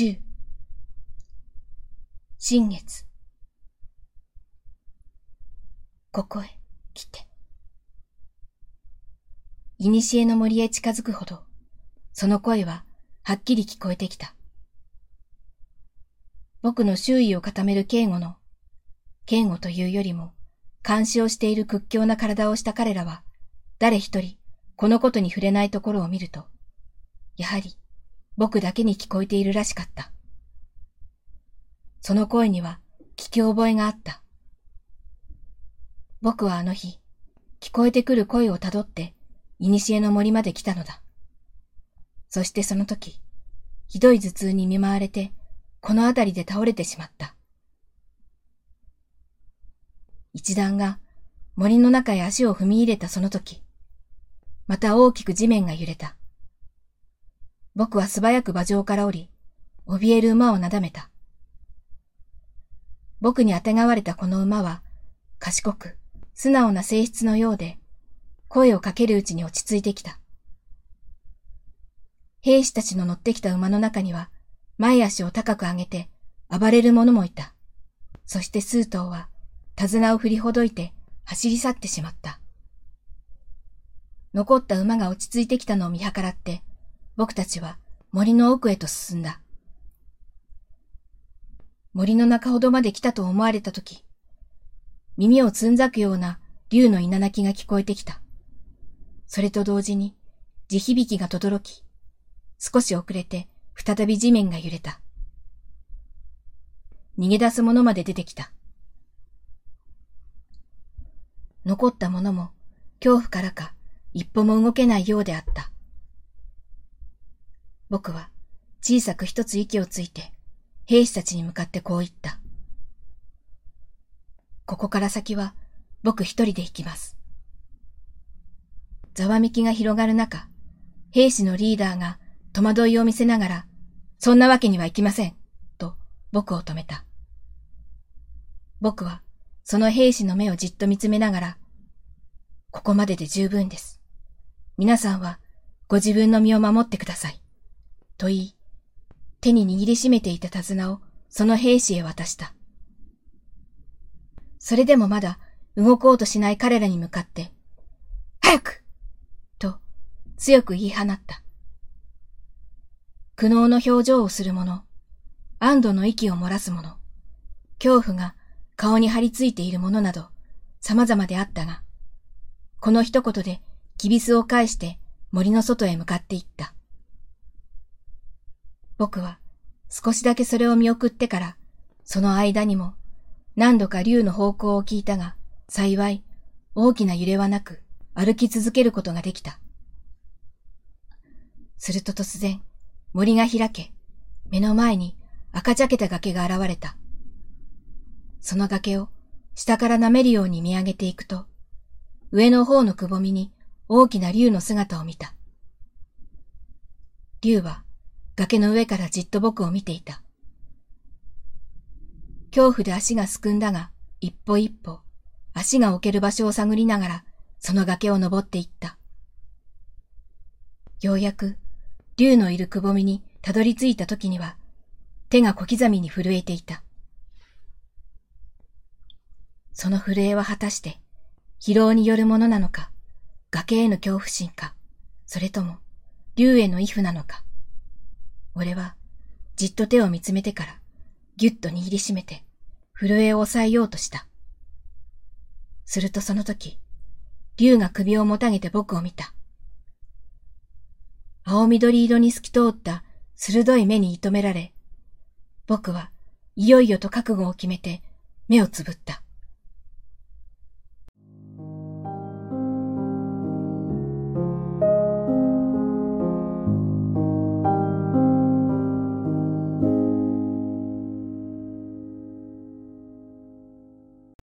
十。新月。ここへ来て。いにしえの森へ近づくほど、その声ははっきり聞こえてきた。僕の周囲を固める敬語の、敬語というよりも、監視をしている屈強な体をした彼らは、誰一人、このことに触れないところを見ると、やはり、僕だけに聞こえているらしかった。その声には、聞き覚えがあった。僕はあの日、聞こえてくる声をたどって、古の森まで来たのだ。そしてその時、ひどい頭痛に見舞われて、この辺りで倒れてしまった。一段が森の中へ足を踏み入れたその時、また大きく地面が揺れた。僕は素早く馬上から降り、怯える馬をなだめた。僕にあてがわれたこの馬は、賢く、素直な性質のようで、声をかけるうちに落ち着いてきた。兵士たちの乗ってきた馬の中には、前足を高く上げて暴れる者もいた。そして数頭は手綱を振りほどいて走り去ってしまった。残った馬が落ち着いてきたのを見計らって、僕たちは森の奥へと進んだ。森の中ほどまで来たと思われたとき、耳をつんざくような竜の稲鳴きが聞こえてきた。それと同時に地響きが轟き、少し遅れて再び地面が揺れた。逃げ出す者まで出てきた。残った者も恐怖からか一歩も動けないようであった。僕は小さく一つ息をついて兵士たちに向かってこう言った。ここから先は僕一人で行きます。ざわめきが広がる中、兵士のリーダーが戸惑いを見せながらそんなわけにはいきません、と僕を止めた。僕はその兵士の目をじっと見つめながら、ここまでで十分です。皆さんはご自分の身を守ってください。と言い、手に握りしめていた手綱をその兵士へ渡した。それでもまだ動こうとしない彼らに向かって、早くと強く言い放った。苦悩の表情をする者、安堵の息を漏らす者、恐怖が顔に張り付いている者など、様々であったが、この一言で、キビスを返して森の外へ向かっていった。僕は少しだけそれを見送ってから、その間にも何度か竜の方向を聞いたが、幸い大きな揺れはなく歩き続けることができた。すると突然、森が開け、目の前に赤茶けた崖が現れた。その崖を下から舐めるように見上げていくと、上の方のくぼみに大きな竜の姿を見た。竜は崖の上からじっと僕を見ていた。恐怖で足がすくんだが、一歩一歩、足が置ける場所を探りながら、その崖を登っていった。ようやく竜のいるくぼみにたどり着いた時には、手が小刻みに震えていた。その震えは果たして、疲労によるものなのか、崖への恐怖心か、それとも、竜への畏怖なのか。俺は、じっと手を見つめてから、ぎゅっと握りしめて、震えを抑えようとした。するとその時、竜が首をもたげて僕を見た。青緑色に透き通った鋭い目に射止められ、僕はいよいよと覚悟を決めて目をつぶった。